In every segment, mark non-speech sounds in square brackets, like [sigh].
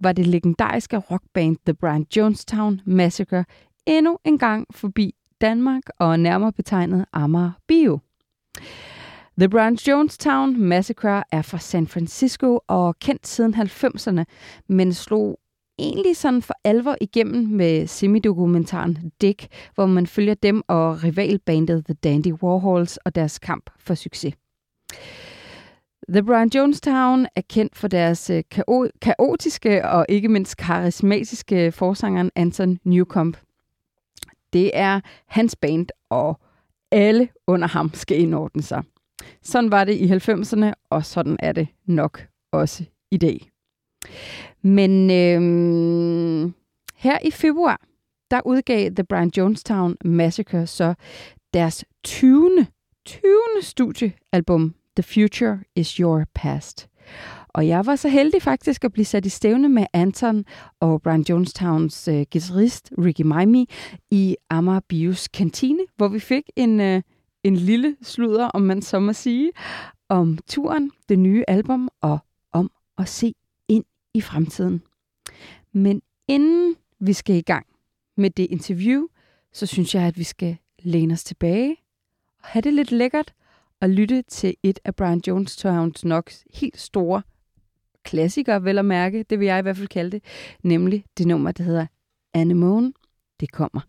var det legendariske rockband The Brian Jonestown Massacre endnu en gang forbi Danmark og nærmere betegnet Amager Bio. The Brian Jonestown Massacre er fra San Francisco og kendt siden 90'erne, men slog egentlig sådan for alvor igennem med semidokumentaren Dick, hvor man følger dem og rivalbandet The Dandy Warhols og deres kamp for succes. The Brian Jonestown er kendt for deres øh, kao- kaotiske og ikke mindst karismatiske forsanger Anton Newcomb. Det er hans band, og alle under ham skal indordne sig. Sådan var det i 90'erne, og sådan er det nok også i dag. Men øh, her i februar, der udgav The Brian Jonestown Massacre så deres 20. 20. studiealbum The Future is Your Past. Og jeg var så heldig faktisk at blive sat i stævne med Anton og Brian Jonestowns øh, guitarist Ricky Mimi i Amager Bios kantine, hvor vi fik en, øh, en lille sludder, om man så må sige, om turen, det nye album og om at se ind i fremtiden. Men inden vi skal i gang med det interview, så synes jeg, at vi skal læne os tilbage og have det lidt lækkert at lytte til et af Brian Jonestowns nok helt store klassikere, vel at mærke, det vil jeg i hvert fald kalde det, nemlig det nummer, der hedder Anemone. Det kommer.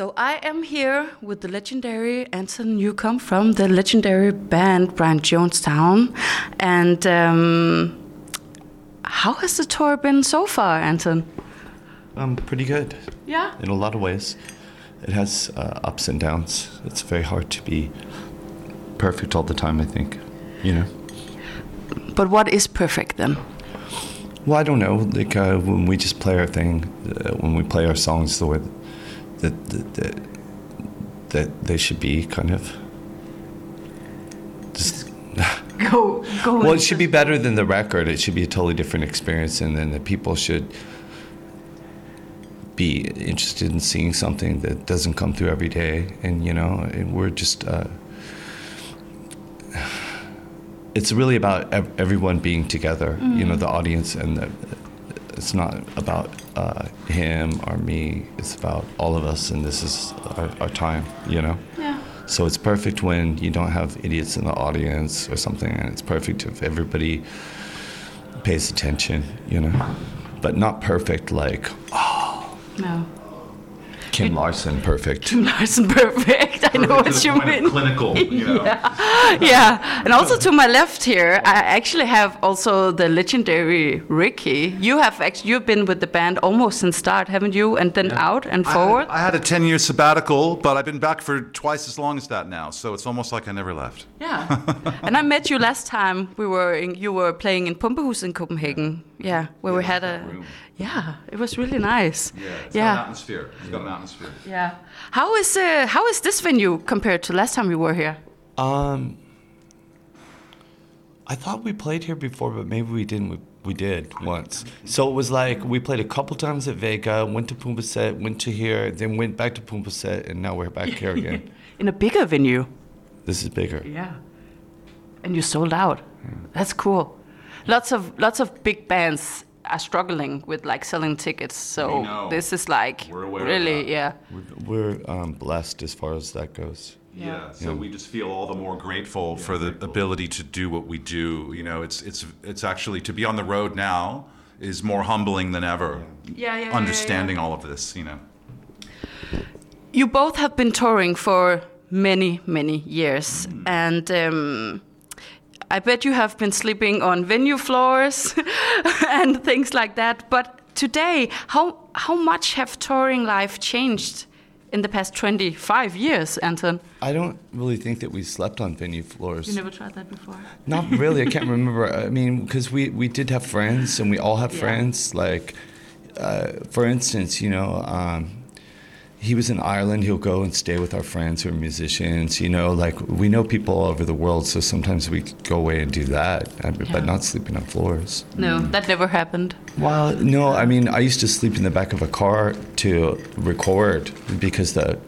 So I am here with the legendary Anton Newcombe from the legendary band Brian Jonestown. And um, how has the tour been so far, Anton? Um, pretty good. Yeah. In a lot of ways, it has uh, ups and downs. It's very hard to be perfect all the time. I think, you know. But what is perfect then? Well, I don't know. Like uh, when we just play our thing, uh, when we play our songs the way that that, that that they should be, kind of. Just [laughs] Go, go. well, it should be better than the record. It should be a totally different experience, and then the people should be interested in seeing something that doesn't come through every day. And you know, and we're just. Uh, [sighs] it's really about ev- everyone being together. You know, the audience and the. It's not about uh, him or me. It's about all of us, and this is our, our time. You know. Yeah. So it's perfect when you don't have idiots in the audience or something, and it's perfect if everybody pays attention, you know. But not perfect like oh. No. Kim Larson perfect. Kim and perfect. I know what you mean. Clinical, you know. [laughs] yeah, and also to my left here, I actually have also the legendary Ricky. You have actually you've been with the band almost since start, haven't you? And then out and I forward. had, I had a 10 year sabbatical, but I've been back for twice as long as that now. So it's almost like I never left. yeah, and I met you last time. We were in, you were playing in Pumpehus in Copenhagen. Yeah, where we had a. room. Yeah, it was really nice. Yeah, It's yeah. got an atmosphere. It's got an atmosphere. Yeah. How is uh, how is this venue compared to last time you were here? Um, I thought we played here before, but maybe we didn't. We, we did once. So it was like we played a couple times at Vega, went to Pumpehuset, went to here, then went back to Pumpehuset, and now we're back here again. [laughs] In a bigger venue. this is bigger. Yeah. And you sold out. That's cool. Lots of lots of big bands are struggling with like selling tickets. So this is like We're aware of really yeah. We're um, blessed as far as that goes. Yeah. So we just feel all the more grateful for the ability to do what we do. You know, it's it's it's actually to be on the road now is more humbling than ever. Yeah, yeah, yeah, Understanding all of this, you know. You both have been touring for many many years Mm. and um, I bet you have been sleeping on venue floors [laughs] and things like that. But today, how how much have touring life changed in the past 25 years, Anton? I don't really think that we slept on venue floors. You never tried that before. Not really. I can't [laughs] remember. I mean, because we, we did have friends, and we all have Yeah. friends. Like, uh, for instance, you know, um, he was in Ireland. He'll go and stay with our friends who are musicians. You know, like we know people all over the world, so sometimes we go away and do that, uh, Yeah. but not sleeping on floors. No, that never happened. Well, no, I mean, I used to sleep in the back of a car to record because the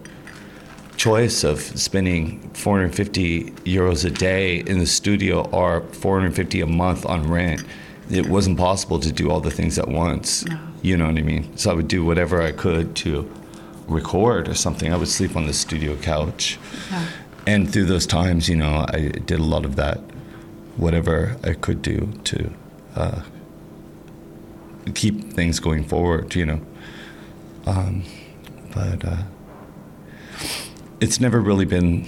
choice of spending 450 euros a day in the studio or 450 a month on rent, it wasn't possible to do all the things at once. No. You know what I mean? So I would do whatever I could to record or something. I would sleep on the studio couch. Yeah. And through those times, you know, I did a lot of that, whatever I could do to uh, keep things going forward, you know. Um, but uh, it's never really been.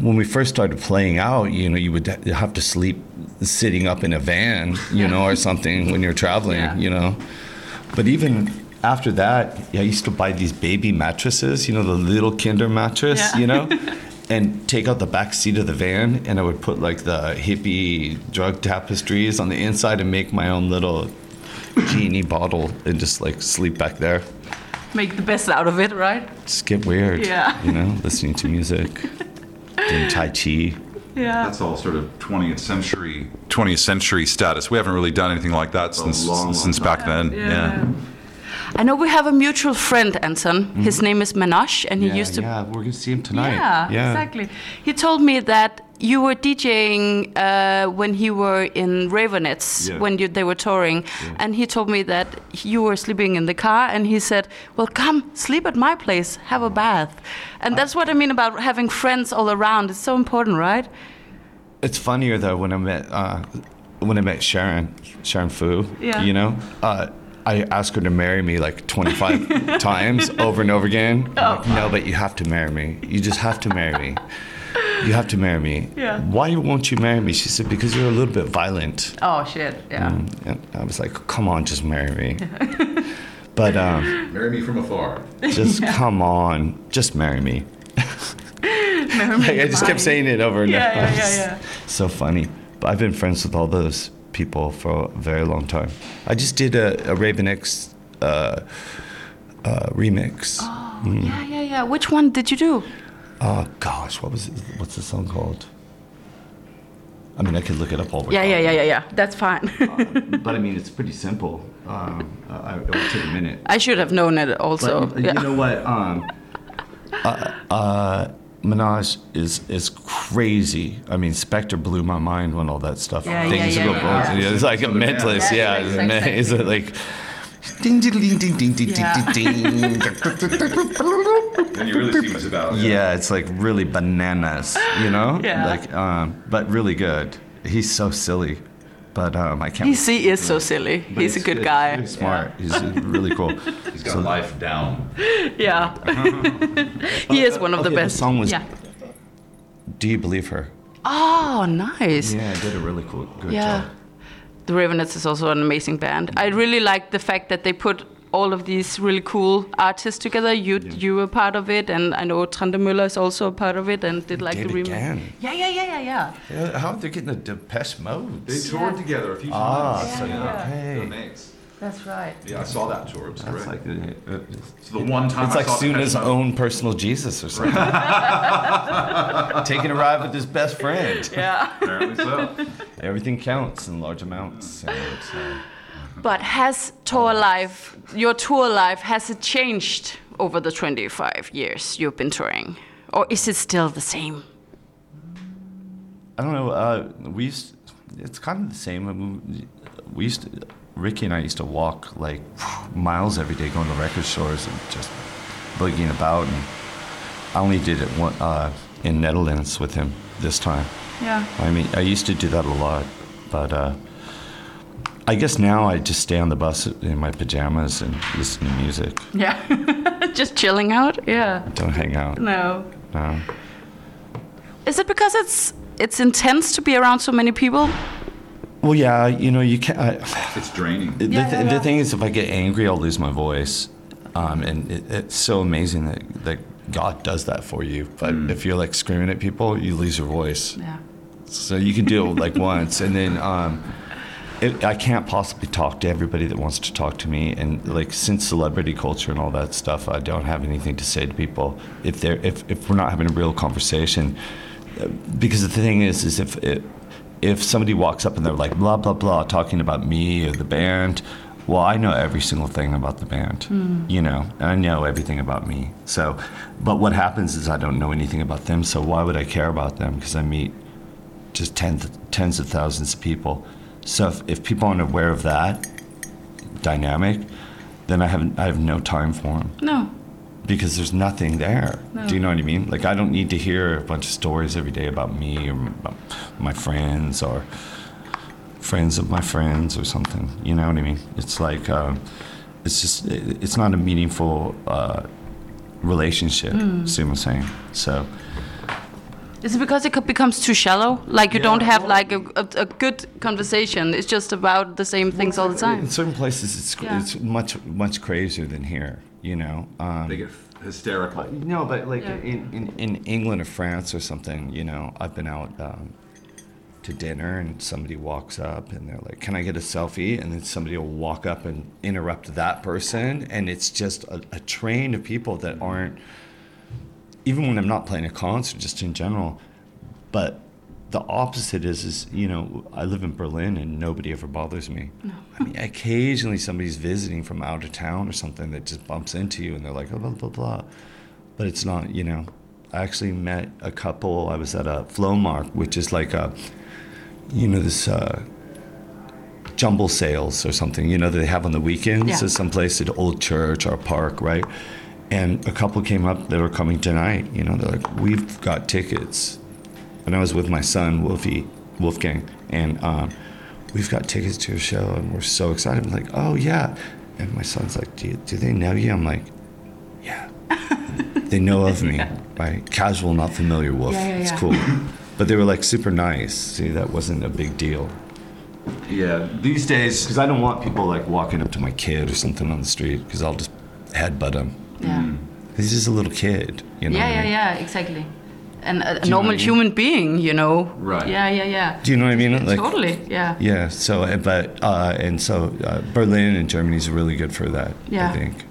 When we first started playing out, you know, you would have to sleep sitting up in a van, you know, or [laughs] something when you're traveling, Yeah. you know. But even after that, I used to buy these baby mattresses, you know, the little Kinder mattress, Yeah. you know, [laughs] and take out the back seat of the van, and I would put like the hippie drug tapestries on the inside and make my own little genie bottle and just like sleep back there. Make the best out of it, right? Just get weird, Yeah. you know, listening to music, [laughs] doing Tai Chi. Yeah. That's all sort of 20th century 20th century status. We haven't really done anything like that since long, long since time. back then. Yeah. I know we have a mutual friend, Anton. His name is Manoj, and he yeah, used to. yeah, we're gonna see him tonight. Yeah, exactly. He told me that you were DJing uh, when he were in Raveonettes Yeah. when you, they were touring, and he told me that you were sleeping in the car, and he said, "Well, come sleep at my place, have a bath," and that's what I mean about having friends all around. It's so important, right? It's funnier though when I met uh, when I met Sharin Sharin Foo. Yeah. You know, uh, I asked her to marry me like 25 [laughs] times over and over again. I'm like, no, but you have to marry me. You just have to marry me. You have to marry me. Yeah. Why won't you marry me? She said, because you're a little bit violent. Oh shit. Yeah. And I was like, come on, just marry me. [laughs] but um, Marry me from afar. just come on, just [laughs] marry me. Like, I just kept saying it over and Yeah, over. yeah, yeah, yeah. so funny. But I've been friends with all those people for a very long time. I just did a, a Raveonettes uh, uh, remix. Oh, yeah, yeah, yeah. Which one did you do? Oh gosh, what was it? What's the song called? I mean, I could look it up all the Yeah, time. yeah, yeah, yeah, yeah. That's fine. [laughs] But I mean, it's pretty simple. Um, I, it would take a minute. I should have known it But also. you know what? Um, [laughs] uh, uh, Minaj is is crazy. I mean, Spectre blew my mind when all that stuff. Yeah, things yeah, go yeah, wrong. yeah. Yeah, It's like a mentalist. Yeah, Yeah, yeah, it's, is it like? Ding ding ding ding ding ding Yeah. ding ding. Then [laughs] you really see what's about. Yeah, it's like really bananas, you know? Yeah. Like, um, but really good. He's so silly, but um, I can't. He's, he is so silly. but He's a it's good guy. He's smart. He's uh, really cool. [laughs] He's got life down. [laughs] Yeah. [laughs] he is one of the Okay, the best. song was- Yeah. Do you believe her? Oh, nice. Yeah, I did a really cool, good Yeah. job. The Raveonettes is also an amazing band. I really like the fact that they put all of these really cool artists together. You you were part of it, and I know Trentemøller is also a part of it, and did like David the remix. Gahan. Yeah, yeah, yeah, yeah, yeah. Yeah, how they're getting the Depeche Mode? They toured together a few Ah, times. so yeah. okay. They're. That's right. Yeah, I saw that tour. It was That's great. like uh, uh, it's the one time it's I like saw Suna's own personal Jesus or something. [laughs] Taking a ride with his best friend. Yeah. Apparently so. [laughs] Everything counts in large amounts. So it's, uh, But has tour life, your tour life, has it changed over the 25 years you've been touring? Or is it still the same? I don't know. Uh, we used, it's kind of the same. I mean, we used to, Ricky and I used to walk like miles every day, going to record stores and just boogieing about. And I only did it one, uh, in Netherlands with him this time. Yeah. I mean, I used to do that a lot, but uh, I guess now I just stay on the bus in my pajamas and listen to music. Yeah. [laughs] Just chilling out? Yeah. Don't hang out. No. No. Is it because it's it's intense to be around so many people? Well, yeah, you know, you can't. I, It's draining. the, Yeah, th- yeah, the yeah. thing is, if I get angry, I'll lose my voice, um, and it, it's so amazing that that God does that for you. But if you're like screaming at people, you lose your voice. Yeah. So you can do it like [laughs] once, and then um, it, I can't possibly talk to everybody that wants to talk to me. And like since celebrity culture and all that stuff, I don't have anything to say to people if they're if, if we're not having a real conversation. Uh, Because the thing is, is if it, if somebody walks up and they're like blah blah blah talking about me or the band. Well, I know every single thing about the band, you know, and I know everything about me. So, but what happens is I don't know anything about them. So why would I care about them? Because I meet just tens tens of thousands of people. So if, if people aren't aware of that dynamic, then I have I have no time for them No. because there's nothing there. No. Do you know what I mean? Like I don't need to hear a bunch of stories every day about me or about my friends or friends of my friends or something. You know what I mean? It's like um, it's just it, it's not a meaningful uh, relationship. See what I'm saying? So. Is it because it becomes too shallow? Like you Yeah, don't have well- like a, a, a good conversation. It's just about the same things all the time. In certain places, it's Yeah. it's much much crazier than here. You know. Um, They get hysterical. no, but like Yeah. in, in, in England or France or something, you know, I've been out um, to dinner and somebody walks up and they're like, "Can I get a selfie?" And then somebody will walk up and interrupt that person, and it's just a, a train of people that aren't. Even when I'm not playing a concert, just in general, but the opposite is is you know I live in Berlin and nobody ever bothers me. I mean, occasionally somebody's visiting from out of town or something that just bumps into you and they're like oh, blah blah blah, but it's not. You know, I actually met a couple. I was at a Flohmarkt, which is like a, you know, this. Uh, jumble sales or something, you know, that they have on the weekends Yeah. at some place at Old Church or Park, right? And a couple came up, that were coming tonight, you know, they're like, we've got tickets. And I was with my son, Wolfie, Wolfgang, and um, we've got tickets to your show and we're so excited. I'm like, oh yeah. and my son's like, do, you, do they know you? I'm like, yeah. [laughs] they know of me, right? Casual, not familiar wolf. Yeah, yeah, it's yeah. cool. But they were like super nice. See, that wasn't a big deal. Yeah, these days, because I don't want people like walking up to my kid or something on the street, because I'll just headbutt him. Yeah. He's just a little kid, you know. Yeah, I yeah, mean? yeah, exactly. And a, a normal I mean? human being, you know. Right. Yeah, yeah, yeah. Do you know what I mean? Like, totally. Yeah. Yeah. So, but uh, and so uh, Berlin and Germany is really good for that. Yeah. I think.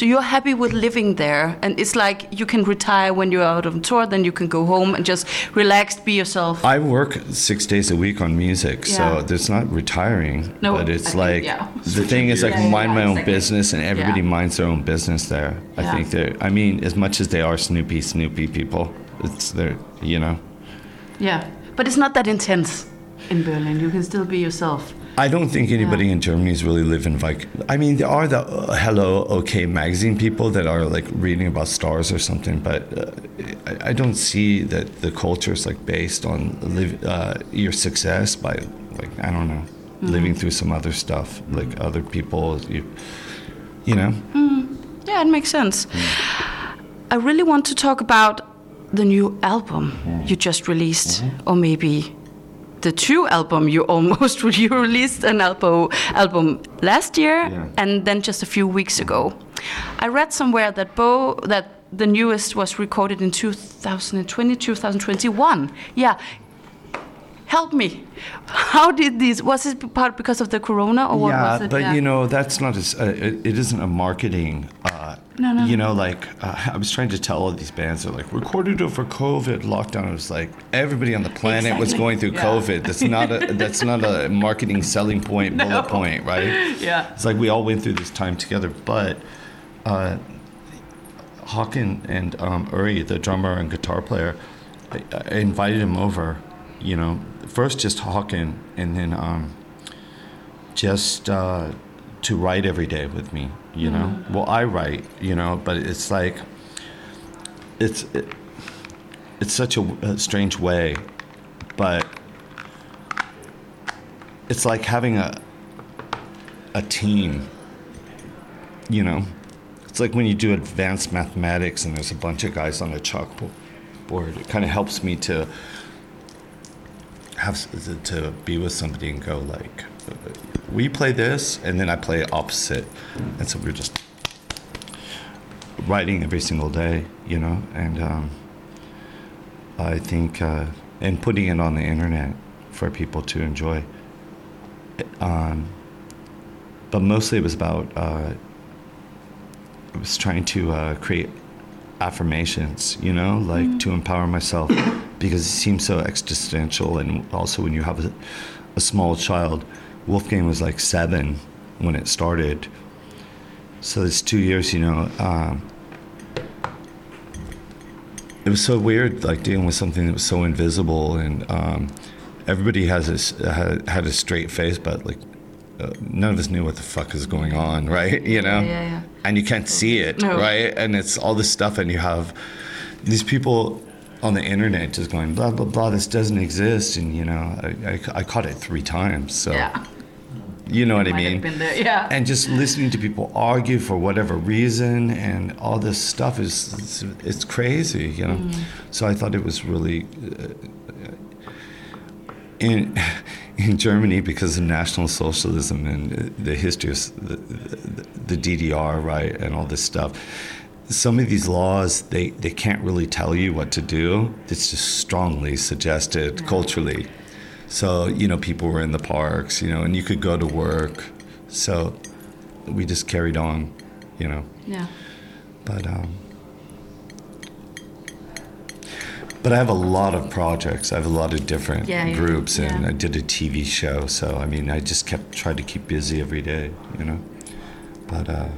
So you're happy with living there, and it's like you can retire when you're out on tour, then you can go home and just relax, be yourself. I work six days a week on music, Yeah. so there's not retiring. No, but I it's think, like yeah. the thing is, I can yeah, mind yeah, my own exactly. business, and everybody Yeah. minds their own business there. I think they're. I mean, as much as they are Snoopy, Snoopy people, it's their. You know. yeah, but it's not that intense in Berlin. You can still be yourself. I don't think anybody in Germany is really living like. I mean, there are the uh, Hello OK magazine people that are like reading about stars or something, but uh, I, I don't see that the culture is like based on live, uh, your success by like I don't know, living through some other stuff like other people. You, you know. Yeah, it makes sense. I really want to talk about the new album you just released, or maybe the two album you almost [laughs] you released an album album last year Yeah. and then just a few weeks ago. I read somewhere that Bo that the newest was recorded in 2020 2021. Yeah. Help me. How did this? Was it part because of the corona or what yeah, was it? but you know that's not as uh, it, isn't a marketing. Uh, No, no. You know, like uh, I was trying to tell all these bands, they're like recorded over COVID lockdown. It was like everybody on the planet was going through Yeah. COVID. That's not a [laughs] that's not a marketing selling point, bullet point, right? [laughs] Yeah. It's like we all went through this time together, but. Uh, Hawken and um, Uri, the drummer and guitar player, I, I invited him over. You know, first just Hawken, and then um, just uh, to write every day with me. You know, well I write. You know, but it's like it's it, it's such a, a strange way, but it's like having a a team. You know, it's like when you do advanced mathematics and there's a bunch of guys on a chalkboard. It kind of helps me to have to be with somebody and go like, we play this, and then I play opposite, and so we're just writing every single day, you know, and um, I think uh, and putting it on the internet for people to enjoy. Um, but mostly it was about uh, I was trying to uh, create affirmations, you know, like to empower myself because it seems so existential. And also, when you have a, a small child, Wolfgang was like seven when it started. So it's two years, you know. Um, it was so weird, like dealing with something that was so invisible, and um, everybody has this had, had a straight face, but like uh, none of us knew what the fuck is going on, [laughs] right? You know, yeah, yeah. And you can't see it, No. right? And it's all this stuff, and you have these people on the internet just going blah blah blah. This doesn't exist, and you know, I, I, I caught it three times, so Yeah. you know what I mean. been there, yeah. And just listening to people argue for whatever reason, and all this stuff is it's, it's crazy, you know. Mm. So I thought it was really uh, in in Germany because of National Socialism and the history of the, the, DDR, right, and all this stuff. Some of these laws, they, they can't really tell you what to do. It's just strongly suggested culturally. So, you know, people were in the parks, you know, and you could go to work. So we just carried on, you know. Yeah. But um, but I have a lot of projects. I have a lot of different Yeah, yeah, groups, and. I did a TV show. So I mean, I just kept tried to keep busy every day, you know. But uh,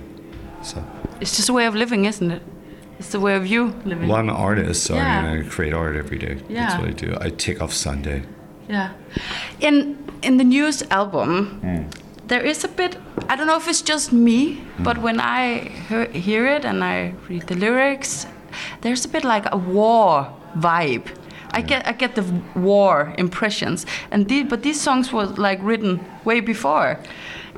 so It's just a way of living, isn't it? It's the way of you living. well, I'm an artist, so I Yeah. mean, I create art every day. Yeah. That's what I do. I take off Sunday. Yeah. In in the newest album, Hmm. there is a bit. I don't know if it's just me, but when I hear, hear it and I read the lyrics, there's a bit like a war vibe. I get I get the war impressions, and the, but these songs were like written way before.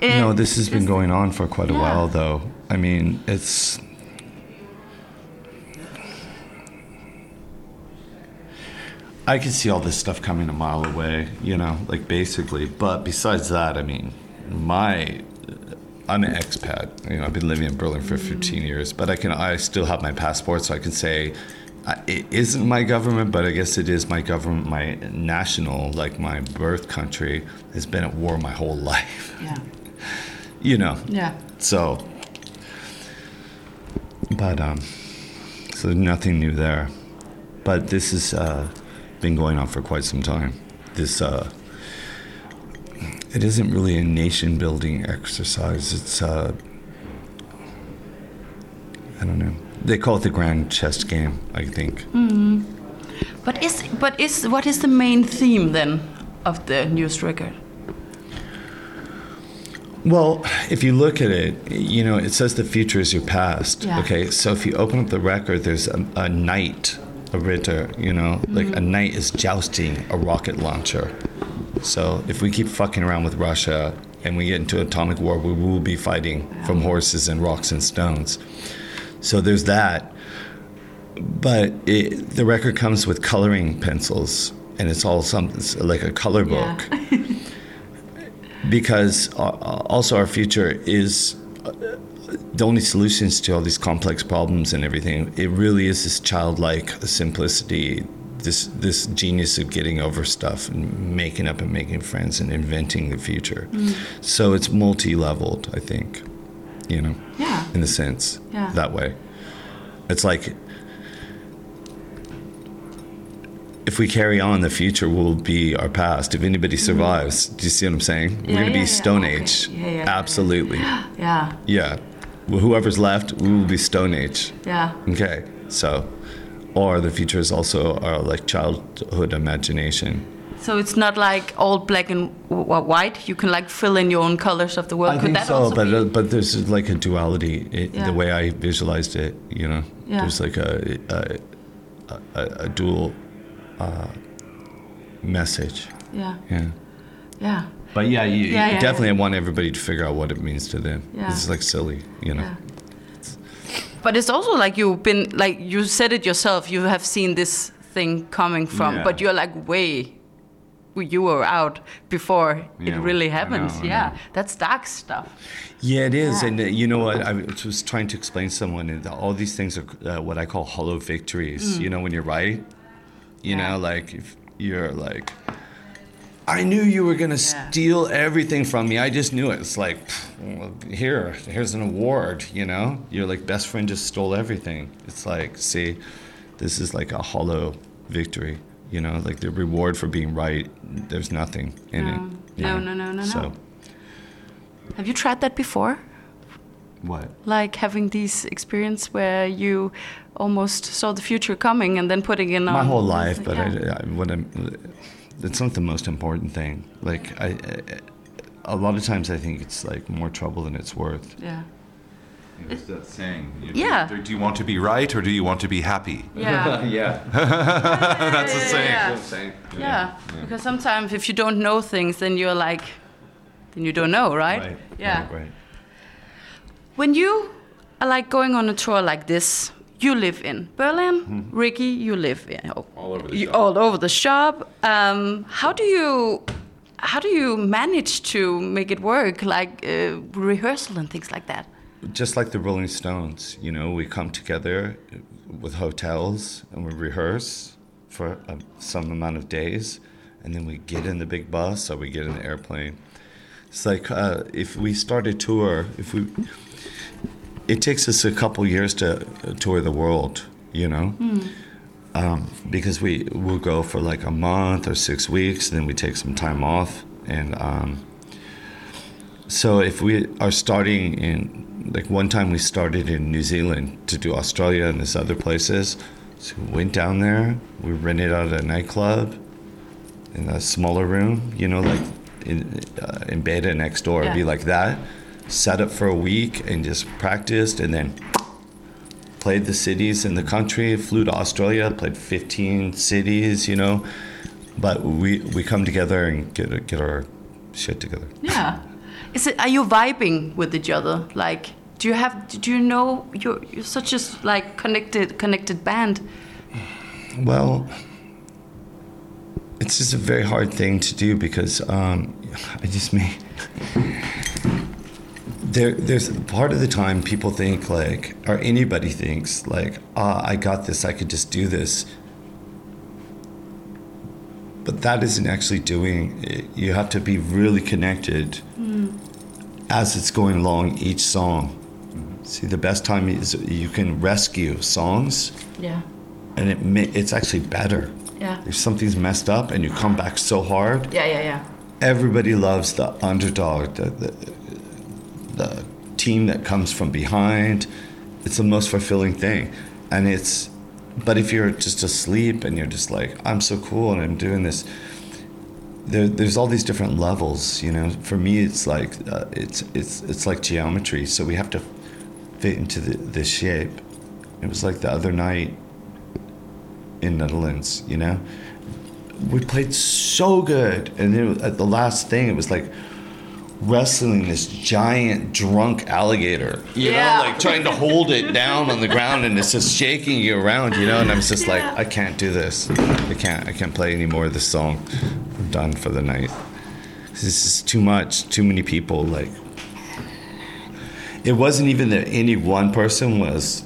No, this has been going on for quite a Yeah. while, though. I mean, it's. I can see all this stuff coming a mile away, you know, like basically. But besides that, I mean, my. I'm an expat. You know, I've been living in Berlin for 15 years, but I can. I still have my passport, so I can say uh, it isn't my government, but I guess it is my government. My national, like my birth country, has been at war my whole [laughs] life. Yeah. You know, Yeah. so, but um, so nothing new there. But this has uh, been going on for quite some time. This uh, it isn't really a nation building exercise. It's uh, I don't know. They call it the grand chess game. I think. Mm-hmm. But is but is what is the main theme then of the newest record? Well, if you look at it, you know, it says the future is your past. Yeah. Okay, so if you open up the record, there's a, a knight, a ritter, you know, like mm-hmm. a knight is jousting a rocket launcher. So if we keep fucking around with Russia and we get into atomic war, we will be fighting from horses and rocks and stones. So there's that. But it, the record comes with coloring pencils, and it's all something it's like a color book [laughs] because uh, also our future is uh, the only solutions to all these complex problems and everything. It really is this childlike simplicity, this this genius of getting over stuff and making up and making friends and inventing the future. So it's multi-leveled, I think. You know, Yeah. in the sense, Yeah. that way. It's like if we carry on, the future will be our past. If anybody survives, do you see what I'm saying? Mm-hmm. Yeah, We're going to yeah, be Stone okay. Age. Absolutely. [gasps] Yeah. Yeah. Well, whoever's left, we will be Stone Age. Yeah. Okay. So, or the future is also our like childhood imagination. So it's not like all black and w- white. You can like fill in your own colors of the world. I Could think that so, but be? uh, but there's like a duality. It, Yeah. The way I visualized it, you know, Yeah. there's like a a, a, a dual uh, message. yeah. Yeah. Yeah. But yeah, you, Yeah, definitely. I want everybody to figure out what it means to them. Yeah. It's like silly, you know. Yeah. But it's also like you've been like you said it yourself. You have seen this thing coming from, Yeah. but you're like way. You were out before Yeah, it really know, happens. I yeah, know. that's dark stuff. Yeah, it is, Yeah. and uh, you know what? I was trying to explain to someone that all these things are uh, what I call hollow victories. You know, when you're right, you Mm. Yeah. know, like if you're like, I knew you were gonna steal everything from me. I just knew it. It's like, pff, here, here's an award. You know, your like best friend just stole everything. It's like, see, this is like a hollow victory. You know, like the reward for being right. There's nothing in it. No. you No, know? no, no, no, no. So Have you tried that before? what? Like having these experience where you almost saw the future coming and then putting in my whole life, but Yeah. I, I, what I'm, it's not the most important thing. Like I, I, a lot of times I think it's like more trouble than it's worth. yeah. It's that saying. You- Yeah. Do, do you want to be right or do you want to be happy? [laughs] [laughs] [laughs] Yeah. yeah, That's the yeah, saying. yeah. Yeah, because sometimes if you don't know things, then you're like, then you don't know, right? right. Yeah. right, right. When you are like going on a tour like this, you live in Berlin. Ricky, you live in oh, All over the you- shop. all over the shop. Um, how do you how do you manage to make it work, like uh, rehearsal and things like that? Just like the Rolling Stones, you know, we come together with hotels and we rehearse for uh, some amount of days, and then we get in the big bus or we get in the airplane. It's like uh, if we start a tour, if we, it takes us a couple years to uh, tour the world, you know, um, because we will go for like a month or six weeks, then we take some time off, and um, so if we are starting in, like one time we started in New Zealand to do Australia and this other places, so we went down there, we rented out a nightclub in a smaller room, you know, like in, uh, in beta next door, it'd be like that. Sat up for a week and just practiced, and then played the cities in the country. Flew to Australia, played 15 cities, you know. But we we come together and get get our shit together. Yeah, [laughs] is it? Are you vibing with each other? Like, do you have? Do you know you're, you're such a like connected connected band? Well, it's just a very hard thing to do because um, I just mean there, there's part of the time people think like, or anybody thinks like, ah, I got this, I could just do this. But that isn't actually doing it. You have to be really connected as it's going along each song. See, the best time is you can rescue songs Yeah. and it ma- it's actually better. Yeah. If something's messed up and you come back so hard, Yeah. Yeah. Yeah. everybody loves the underdog, the, the, the team that comes from behind. It's the most fulfilling thing. And it's, but if you're just asleep and you're just like, I'm so cool and I'm doing this, there, there's all these different levels, you know. For me, it's like uh, it's it's it's like geometry. So we have to fit into the, this shape. It was like the other night in Netherlands, you know. We played so good, and then at the last thing, it was like wrestling this giant drunk alligator. You Yeah. know, like trying to hold it down on the ground, and it's just shaking you around. You know, and I'm just like, I can't do this. I can't. I can't play any more of this song. I'm done for the night. This is too much. Too many people. Like, it wasn't even that any one person was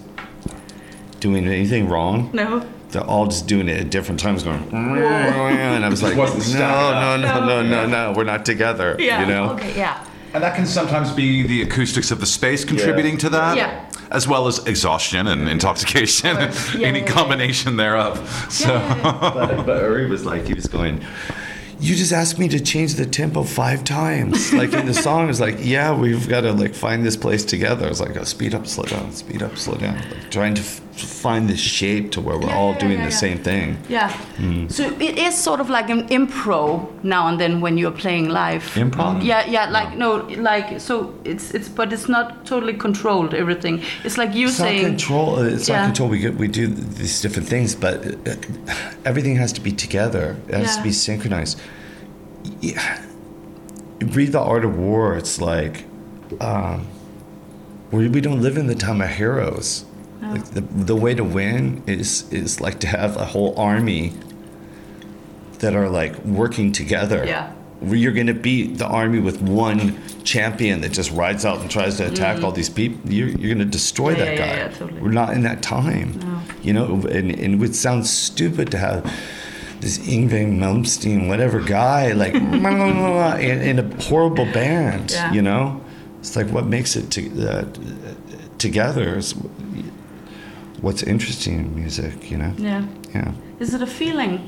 doing anything wrong. No. They're all just doing it at different times, going, and I was like, no, wasn't no, no, no, no, no, we're not together. Yeah. You know? Okay. Yeah. And that can sometimes be the acoustics of the space contributing to that, Yeah. as well as exhaustion and intoxication, and [laughs] Yeah, any yeah, yeah. combination thereof. So, [laughs] But, but Uri was like, he was going, you just asked me to change the tempo five times. Like in the [laughs] song, it's like, yeah, we've got to like find this place together. It's like, oh, speed up, slow down, speed up, slow down. Like trying to f- find this shape to where we're Yeah, all yeah, doing yeah, the same thing. Yeah. Mm. So it is sort of like an improv now and then when you're playing live. Improv? Yeah, yeah. Like no, like so it's it's but it's not totally controlled. Everything. It's like you It's saying. not control. uh, It's not control. We get, we do these different things, but uh, everything has to be together. It has to be synchronized. Yeah. Read the Art of War. It's like um, we we don't live in the time of heroes. Like the the way to win is is like to have a whole army that are like working together. Yeah. You're going to beat the army with one champion that just rides out and tries to attack all these people. You're, you're going to destroy Mm. Yeah, that yeah, guy. yeah, totally. We're not in that time. No. You know, and, and it would sound stupid to have this Yngwie Malmsteen, whatever guy, like [laughs] in, in a horrible band. Yeah. You know, it's like what makes it to, uh, together is what's interesting in music. You know, Yeah. yeah. Is it a feeling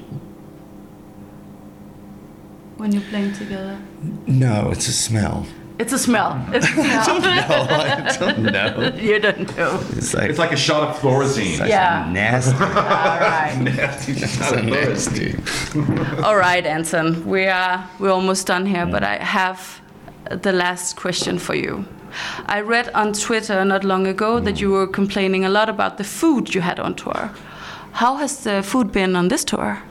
when you're playing together? No, it's a smell. It's a smell. It's a [laughs] smell. No, I don't [laughs] know. you don't know. It's like it's like a shot of Thorazine. Yeah. nasty. All right. [laughs] nasty. So nasty. All right, Anton. We are we're almost done here, but I have the last question for you. I read on Twitter not long ago that hmm. you were complaining a lot about the food you had on tour. How has the food been on this tour?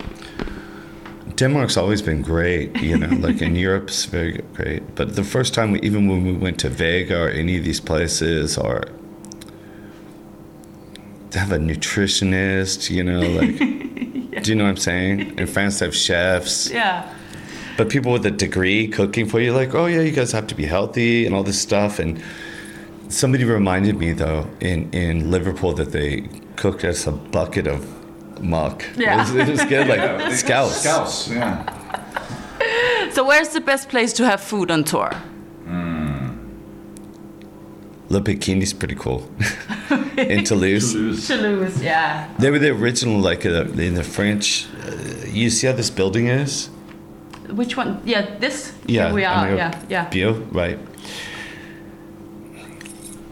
Denmark's always been great, you know, [laughs] like in Europe's very great. But the first time, we, even when we went to Vega or any of these places, or to have a nutritionist, you know, like, [laughs] do you know what I'm saying? In France, they have chefs, Yeah. But people with a degree cooking for you, like, oh yeah, you guys have to be healthy and all this stuff. And somebody reminded me though in in Liverpool that they cooked us a bucket of muck. Yeah. It was, it was good, like scouts. Scouse, yeah. So where's the best place to have food on tour? Le Bikini's pretty cool. [laughs] in Toulouse. Toulouse, yeah. They were the original, like uh, in the French. Uh, you see how this building is? Which one? Yeah, this. Yeah, we are. Yeah, yeah. Bio, right.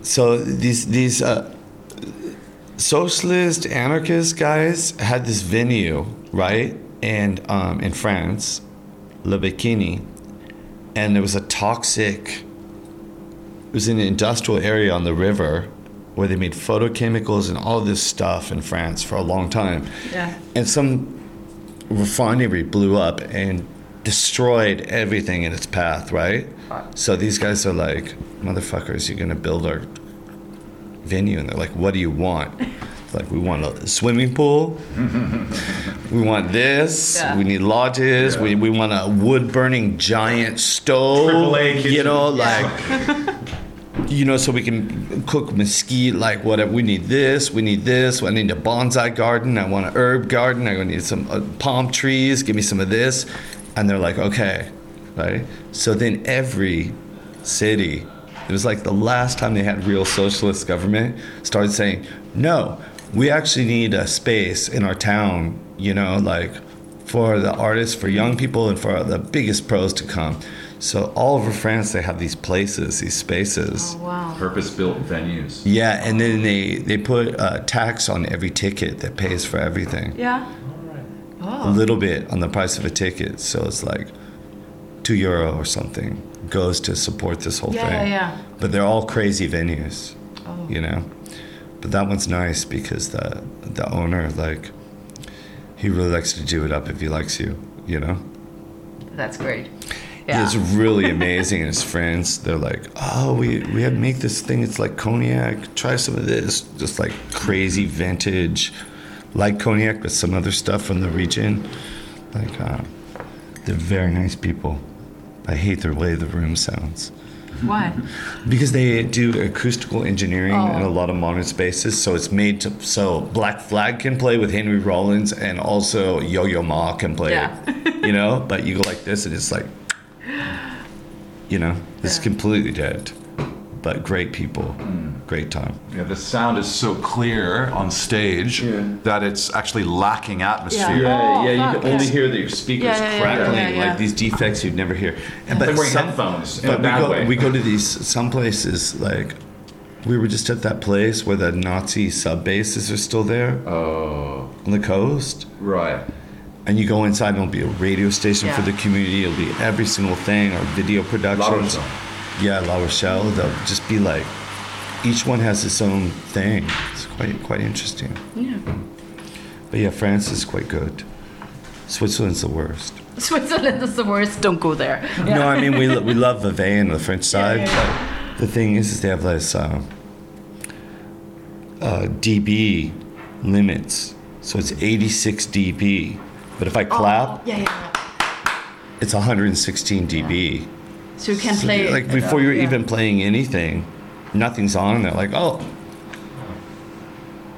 So these these uh, socialist anarchist guys had this venue, right, and um, in France, Le Bikini, and there was a toxic. It was in an industrial area on the river, where they made photochemicals and all this stuff in France for a long time Yeah. and some refinery blew up and destroyed everything in its path, right? So these guys are like, motherfuckers, you're gonna build our venue, and they're like, what do you want? It's [laughs] like we want a swimming pool. [laughs] we want this. Yeah. We need lodges. We, we want a wood burning giant stove. Triple kitchen. You know, like [laughs] you know, so we can cook mesquite, like whatever. We need this, we need this. I need a bonsai garden. I want an herb garden. I need some uh, palm trees. Give me some of this. And they're like, okay, right? So then every city, it was like the last time they had real socialist government, started saying, no, we actually need a space in our town, you know, like for the artists, for young people, and for the biggest pros to come. So all over France, they have these places, these spaces. Oh, wow. Purpose-built venues. Yeah, and then they they put a tax on every ticket that pays for everything. Yeah. A little bit on the price of a ticket, so it's like two euro or something goes to support this whole Yeah, thing. yeah, yeah. But they're all crazy venues, Oh. you know. But that one's nice because the the owner like he really likes to do it up if he likes you, you know. That's great. It's really [laughs] amazing. And his friends, they're like, "Oh, we we had to make this thing. It's like cognac. Try some of this. Just like crazy vintage, like cognac, but some other stuff from the region. Like, uh, they're very nice people. I hate the way the room sounds Why? because they do acoustical engineering in a Oh. lot of modern spaces. So it's made to so Black Flag can play with Henry Rollins, and also Yo Yo Ma can play. Yeah. it, [laughs] you know, but you go like this, and it's like, you know, it's Yeah. completely dead. But great people, great time. Yeah, the sound is so clear on stage Yeah. that it's actually lacking atmosphere. Yeah. Oh, yeah, you can only yeah. hear the speakers Yeah, yeah, yeah, crackling, yeah, yeah. like these defects you'd never hear. And Like wearing headphones in a but we go, way. we go to these some places like we were just at that place where the Nazi sub bases are still there Oh, on the coast. right. And you go inside, and it'll be a radio station for the community. It'll be every single thing, or video productions. Yeah, La Rochelle. They'll just be like, each one has its own thing. It's quite quite interesting. Yeah. But yeah, France is quite good. Switzerland's the worst. [laughs] Switzerland is the worst. Don't go there. No, I mean we we [laughs] love Vevey on the French side, yeah, but the thing is, is they have this uh, uh, dB limits, so it's 86 dB. But if I clap, Yeah, yeah, yeah. it's 116 dB. So you can So, play like before you're yeah. even playing anything, nothing's on, and they're like, oh,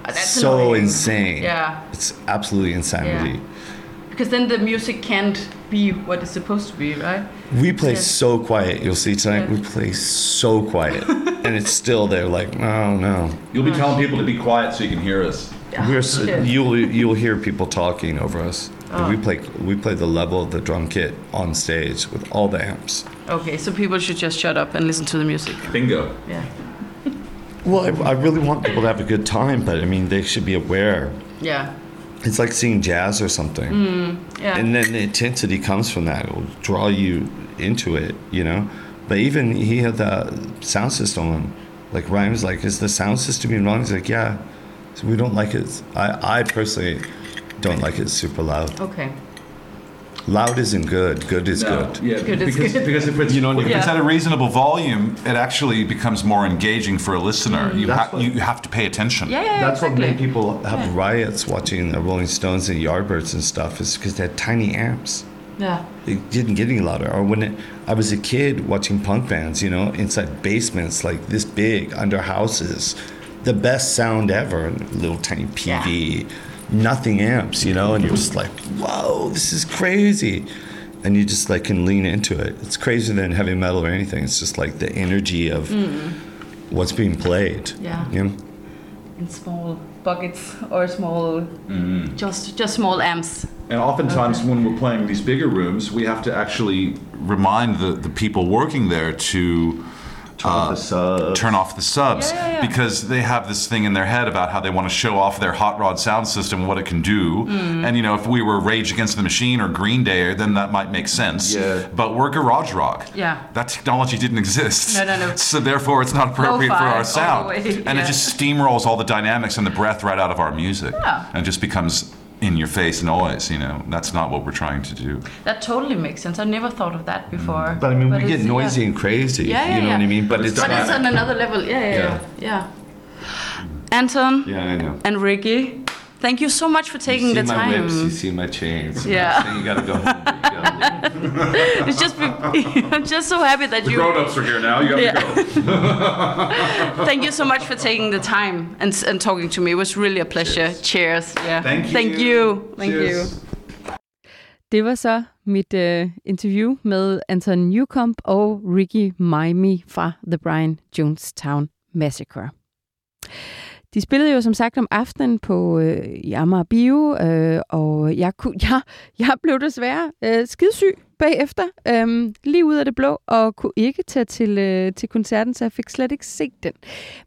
That's so annoying. insane. Yeah. it's absolutely insanity. Because then the music can't be what it's supposed to be, right? We play Yeah. so quiet. You'll see tonight. Yeah. We play so quiet, [laughs] and it's still there. Like, oh no. You'll be telling people to be quiet so you can hear us. We're so, you'll you'll hear people talking over us. And Oh. We play we play the level of the drum kit on stage with all the amps. Okay, so people should just shut up and listen to the music. Bingo. Yeah. [laughs] Well, I, I really want people to have a good time, but I mean they should be aware. Yeah. It's like seeing jazz or something, mm, Yeah. and then the intensity comes from that. It will draw you into it, you know. But even he had the sound system on. Like Ryan was like, "Is the sound system even on?" He's like, "Yeah." So we don't like it. I I personally don't like it super loud. okay. Loud isn't good. Good is good. Yeah, Good is because, good. because if it's You know what if mean? it's at a reasonable volume, it actually becomes more engaging for a listener. Mm-hmm. You, That's ha- what- you you have to pay attention. Yeah, yeah, That's exactly. what made people have riots watching the Rolling Stones and Yardbirds and stuff is because they had tiny amps. Yeah. It didn't get any louder. Or when it, I was a kid watching punk bands, you know, inside basements like this big, under houses, the best sound ever, little tiny Peavey, nothing amps, you know, and you're just like, whoa, this is crazy. And you just like can lean into it. It's crazier than heavy metal or anything. It's just like the energy of mm. what's being played. Yeah. You know? In small buckets or small, mm-hmm. just just small amps. And oftentimes, when we're playing these bigger rooms, we have to actually remind the, the people working there to Turn off the subs. turn off the subs Yeah, yeah, yeah. because they have this thing in their head about how they want to show off their hot rod sound system, and what it can do. Mm. And you know, if we were Rage Against the Machine or Green Day, then that might make sense. Yeah. But we're garage rock. Yeah. That technology didn't exist. No, no, no. [laughs] So therefore, it's not appropriate for Lo-fi our sound, all the way, and yeah. it just steamrolls all the dynamics and the breath right out of our music, Yeah. and just becomes in your face noise. You know, that's not what we're trying to do. That totally makes sense. I never thought of that before. Mm. But I mean, we get noisy yeah. and crazy. Yeah, yeah, you know yeah. what I mean? But it's But it's on another level. Yeah, yeah, yeah. yeah. Anton yeah, I know. and Ricky, thank you so much for taking the you see the my time. whips, you see my chains. Yeah. you gotta go home. but you gotta leave. [laughs] It's just [laughs] I'm just so happy that you ups are here now. You have Yeah. [laughs] Thank you so much for taking the time and, and talking to me. It was really a pleasure. Cheers. Yeah. Thank you. Thank you. Thank Cheers. you. Det var så mit øh, interview med Anton Newcombe og Ricky Maymi fra The Brian Jonestown Massacre. De spillede jo som sagt om aftenen på øh, i Amager Bio, øh, og jeg, kunne, [laughs] jeg, jeg blev desværre øh, skidsyg bagefter, øh, lige ud af det blå, og kunne ikke tage til, øh, til koncerten, så jeg fik slet ikke set den.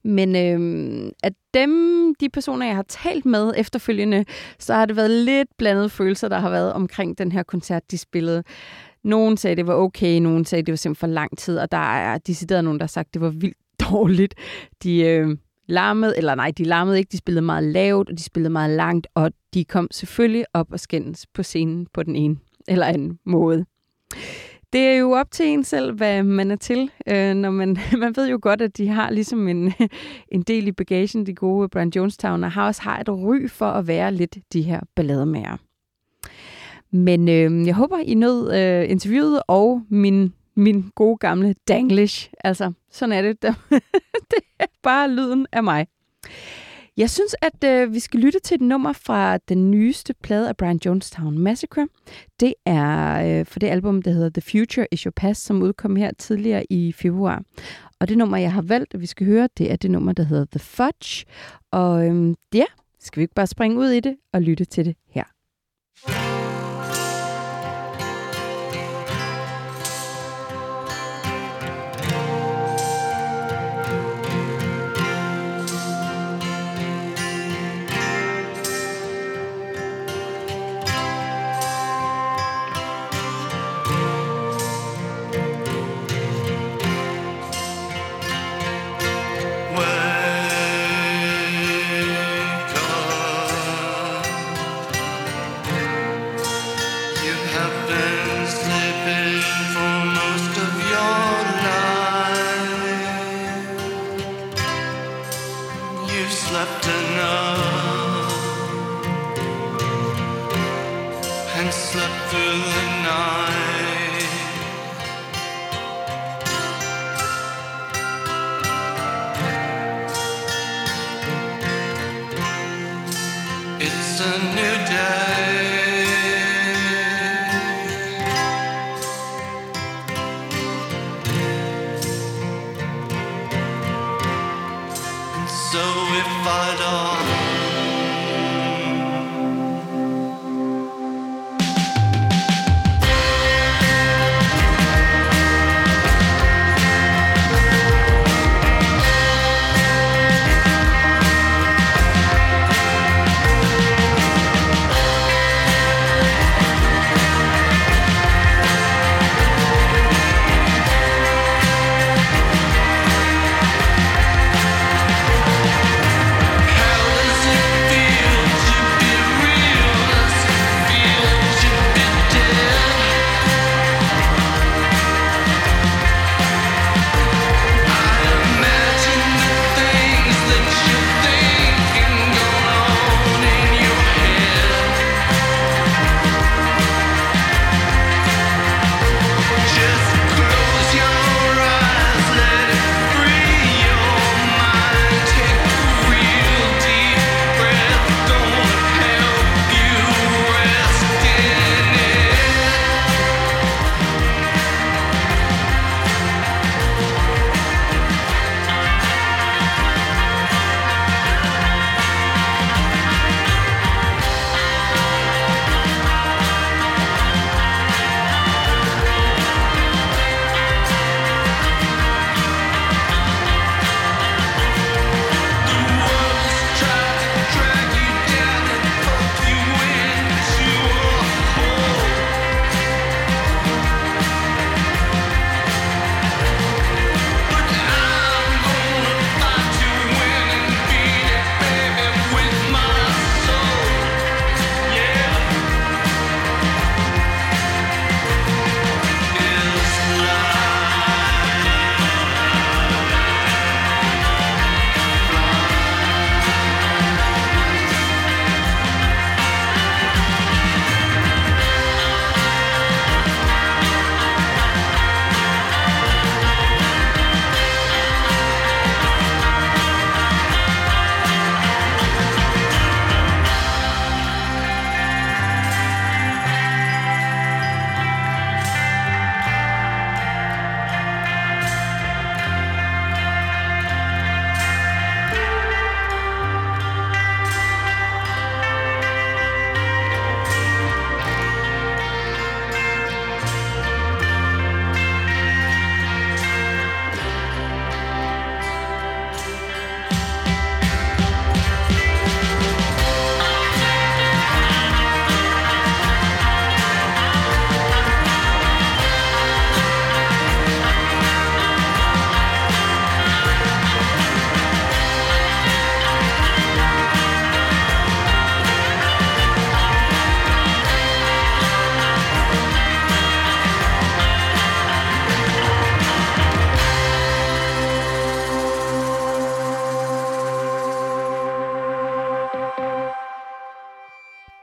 Men øh, at dem, de personer, jeg har talt med efterfølgende, så har det været lidt blandede følelser, der har været omkring den her koncert, de spillede. Nogen sagde, det var okay, nogen sagde, det var simpelthen for lang tid, og der er decideret nogen, der har sagt, det var vildt dårligt. De øh, larmede, eller nej, de larmede ikke, de spillede meget lavt, og de spillede meget langt, og de kom selvfølgelig op og skændes på scenen på den ene eller anden måde. Det er jo op til en selv, hvad man er til. Øh, når man, [laughs] man ved jo godt, at de har ligesom en, [laughs] en del i bagagen, de gode Brian Jonestown, og har også har et ry for at være lidt de her ballademager. Men øh, jeg håber, I nød øh, interviewet og min, min gode gamle Danglish. Altså, sådan er det. [laughs] det er bare lyden af mig. Jeg synes, at øh, vi skal lytte til et nummer fra den nyeste plade af Brian Jonestown Massacre. Det er øh, for det album, der hedder The Future Is Your Past, som udkom her tidligere i februar. Og det nummer, jeg har valgt, at vi skal høre, det er det nummer, der hedder The Fudge. Og øh, ja, skal vi ikke bare springe ud i det og lytte til det her.